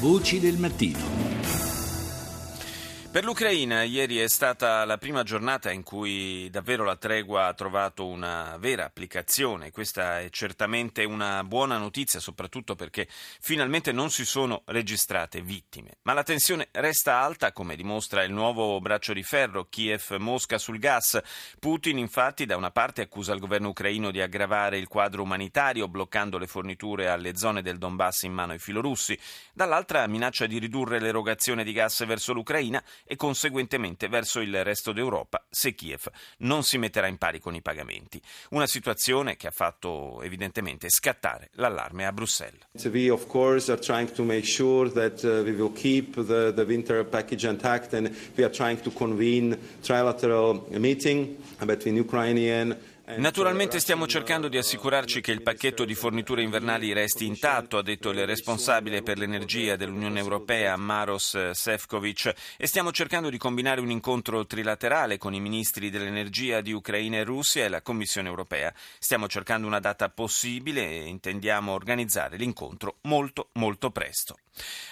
Voci del mattino. Per l'Ucraina ieri è stata la prima giornata in cui davvero la tregua ha trovato una vera applicazione. Questa è certamente una buona notizia, soprattutto perché finalmente non si sono registrate vittime. Ma la tensione resta alta, come dimostra il nuovo braccio di ferro Kiev-Mosca sul gas. Putin infatti da una parte accusa il governo ucraino di aggravare il quadro umanitario bloccando le forniture alle zone del Donbass in mano ai filorussi, dall'altra minaccia di ridurre l'erogazione di gas verso l'Ucraina e conseguentemente verso il resto d'Europa se Kiev non si metterà in pari con i pagamenti. Una situazione che ha fatto evidentemente scattare l'allarme a Bruxelles. We of course are trying to make sure that uh, we will keep the, the winter package intact and we are trying to convene trilateral meeting between Ukrainian Naturalmente stiamo cercando di assicurarci che il pacchetto di forniture invernali resti intatto, ha detto il responsabile per l'energia dell'Unione Europea Maros Sefcovic, e stiamo cercando di combinare un incontro trilaterale con i ministri dell'energia di Ucraina e Russia e la Commissione Europea. Stiamo cercando una data possibile e intendiamo organizzare l'incontro molto molto presto.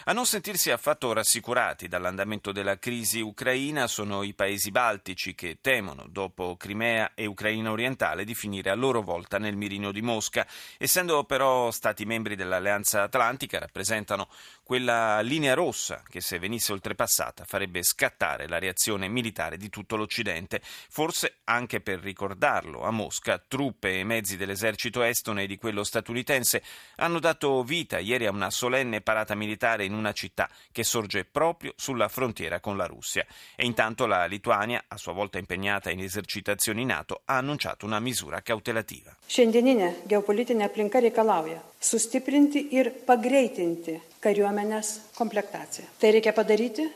A non sentirsi affatto rassicurati dall'andamento della crisi ucraina sono i paesi baltici che temono, dopo Crimea e Ucraina orientale, di finire a loro volta nel mirino di Mosca. Essendo però stati membri dell'Alleanza Atlantica, rappresentano quella linea rossa che se venisse oltrepassata farebbe scattare la reazione militare di tutto l'Occidente. Forse anche per ricordarlo, a Mosca truppe e mezzi dell'esercito estone e di quello statunitense hanno dato vita ieri a una solenne parata militare in una città che sorge proprio sulla frontiera con la Russia. E intanto la Lituania, a sua volta impegnata in esercitazioni NATO, ha annunciato una misura cautelativa. Šiandieninė geopolitinė aplinka reikalauja sustiprinti ir pagreitinti kariuomenės komplektaciją. Tai reikia padaryti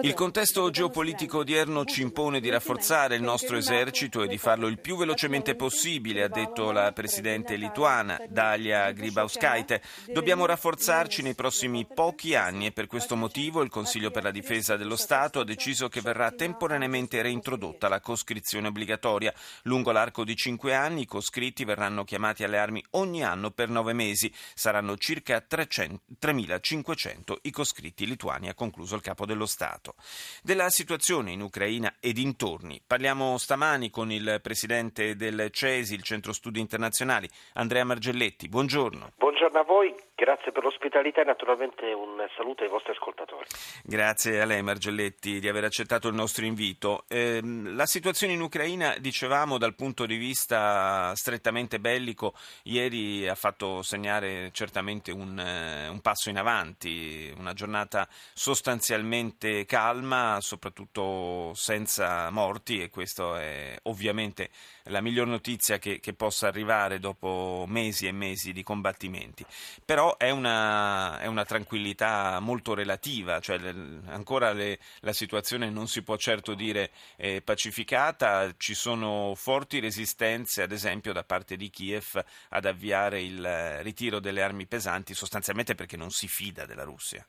il contesto geopolitico odierno ci impone di rafforzare il nostro esercito e di farlo il più velocemente possibile, ha detto la presidente lituana Dalia Grybauskaite. Dobbiamo rafforzarci nei prossimi pochi anni e per questo motivo il Consiglio per la difesa dello Stato ha deciso che verrà temporaneamente reintrodotta la coscrizione obbligatoria. Lungo l'arco di cinque anni i coscritti verranno chiamati alle armi ogni anno per nove mesi. Saranno circa 300, 3.500 i coscritti lituani ha concluso il capo dello Stato. Della situazione in Ucraina e dintorni parliamo stamani con il presidente del CESI, il Centro Studi Internazionali, Andrea Margelletti. Buongiorno. Buongiorno a voi. Grazie per l'ospitalità e naturalmente un saluto ai vostri ascoltatori. Grazie a lei Margelletti di aver accettato il nostro invito. Eh, la situazione in Ucraina, dicevamo dal punto di vista strettamente bellico, ieri ha fatto segnare certamente un, eh, un passo in avanti, una giornata sostanzialmente calma, soprattutto senza morti e questo è ovviamente la miglior notizia che, che possa arrivare dopo mesi e mesi di combattimenti. Però è una, è una tranquillità molto relativa, cioè ancora le, la situazione non si può certo dire eh, pacificata, ci sono forti resistenze ad esempio da parte di Kiev ad avviare il ritiro delle armi pesanti sostanzialmente perché non si fida della Russia.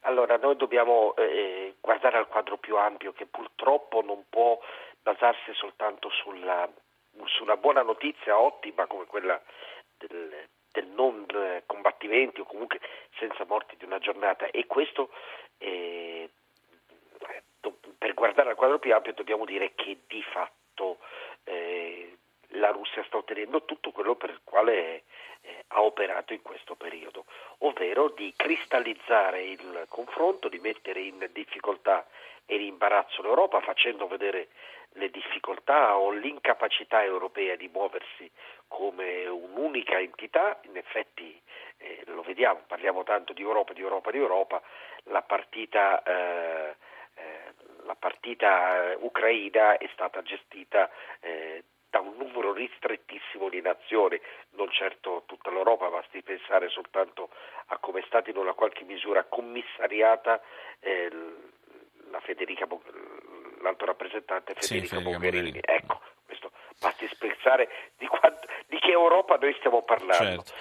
Allora, noi dobbiamo eh, guardare al quadro più ampio che purtroppo non può basarsi soltanto sulla, su una buona notizia ottima come quella del, del, non combattimenti o comunque senza morti di una giornata. E questo eh, per guardare al quadro più ampio dobbiamo dire che di fatto eh, la Russia sta ottenendo tutto quello per il quale eh, ha operato in questo periodo, ovvero di cristallizzare il confronto, di mettere in difficoltà e in imbarazzo l'Europa facendo vedere le difficoltà o l'incapacità europea di muoversi come un'unica entità, in effetti eh, lo vediamo, parliamo tanto di Europa, di Europa, di Europa, la partita, eh, eh, la partita eh, ucraina è stata gestita eh, da un numero ristrettissimo di nazioni, non certo tutta l'Europa, basti pensare soltanto a come è stata in una qualche misura commissariata eh, la Federica, l'alto rappresentante Federica, sì, Mogherini. Ecco, questo basti pensare di, quanto, di, che Europa noi stiamo parlando. Certo.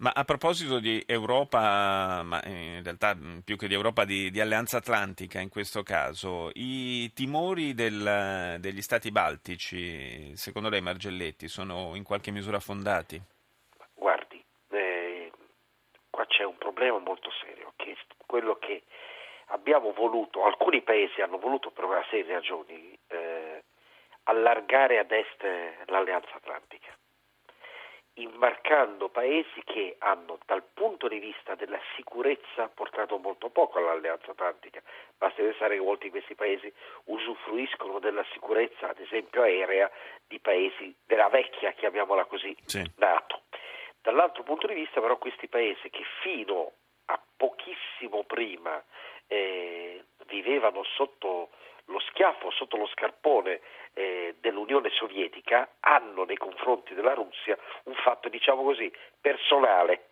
Ma a proposito di Europa, ma in realtà più che di Europa, di, di Alleanza Atlantica in questo caso, i timori del, degli stati baltici, secondo lei Margelletti, sono in qualche misura fondati? Guardi, eh, qua c'è un problema molto serio, che quello che abbiamo voluto, alcuni paesi hanno voluto per una serie di ragioni eh, allargare ad est l'alleanza atlantica imbarcando paesi che hanno dal punto di vista della sicurezza portato molto poco all'alleanza atlantica. Basta pensare che molti di questi paesi usufruiscono della sicurezza, ad esempio aerea, di paesi della vecchia, chiamiamola così, sì. NATO. Dall'altro punto di vista però questi paesi che fino a pochissimo prima eh, vivevano sotto lo schiaffo, sotto lo scarpone eh, dell'Unione Sovietica, hanno nei confronti della Russia un fatto, diciamo così, personale.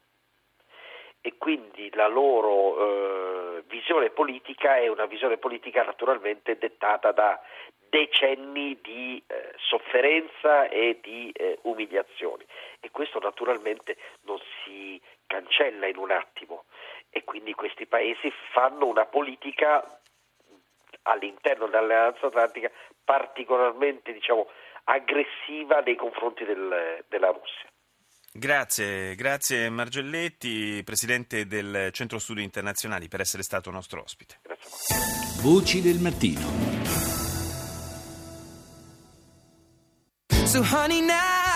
E quindi la loro eh, visione politica è una visione politica naturalmente dettata da decenni di eh, sofferenza e di eh, umiliazioni. E questo naturalmente non si cancella in un attimo. E quindi questi paesi fanno una politica all'interno dell'Alleanza Atlantica particolarmente diciamo, aggressiva nei confronti del, della Russia. Grazie, grazie Margelletti, Presidente del Centro Studi Internazionali, per essere stato nostro ospite. Grazie. Voci del mattino. So honey now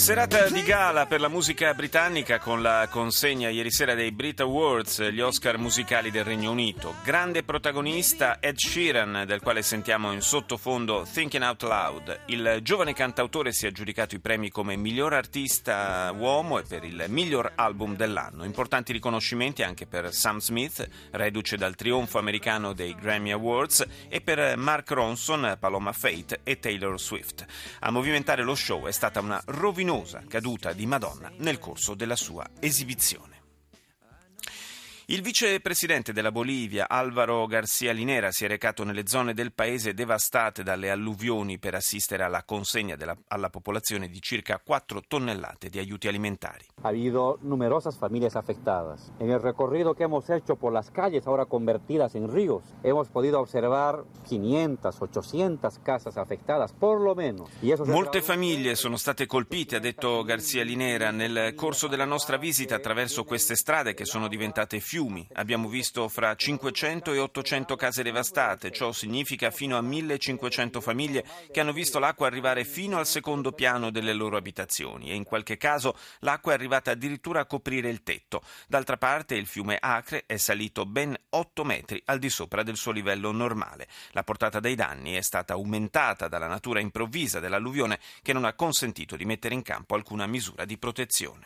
Serata di gala per la musica britannica con la consegna ieri sera dei Brit Awards, gli Oscar musicali del Regno Unito. Grande protagonista Ed Sheeran, del quale sentiamo in sottofondo Thinking Out Loud. Il giovane cantautore si è aggiudicato i premi come miglior artista uomo e per il miglior album dell'anno. Importanti riconoscimenti anche per Sam Smith, reduce dal trionfo americano dei Grammy Awards, e per Mark Ronson, Paloma Fate e Taylor Swift. A movimentare lo show è stata una rovinosa caduta di Madonna nel corso della sua esibizione. Il vicepresidente della Bolivia, Alvaro Garcia Linera, si è recato nelle zone del paese devastate dalle alluvioni per assistere alla consegna della, alla popolazione di circa 4 tonnellate di aiuti alimentari. Ha habido numerosas familias afectadas. En el recorrido que hemos hecho por las calles ahora convertidas en ríos, hemos podido observar 500, 800 casas afectadas, por lo menos. Molte famiglie sono state colpite, ha detto Garcia Linera, nel corso della nostra visita attraverso queste strade che sono diventate fiumi fiumi. Abbiamo visto fra 500 e 800 case devastate, ciò significa fino a 1500 famiglie che hanno visto l'acqua arrivare fino al secondo piano delle loro abitazioni e in qualche caso l'acqua è arrivata addirittura a coprire il tetto. D'altra parte il fiume Acre è salito ben 8 metri al di sopra del suo livello normale. La portata dei danni è stata aumentata dalla natura improvvisa dell'alluvione che non ha consentito di mettere in campo alcuna misura di protezione.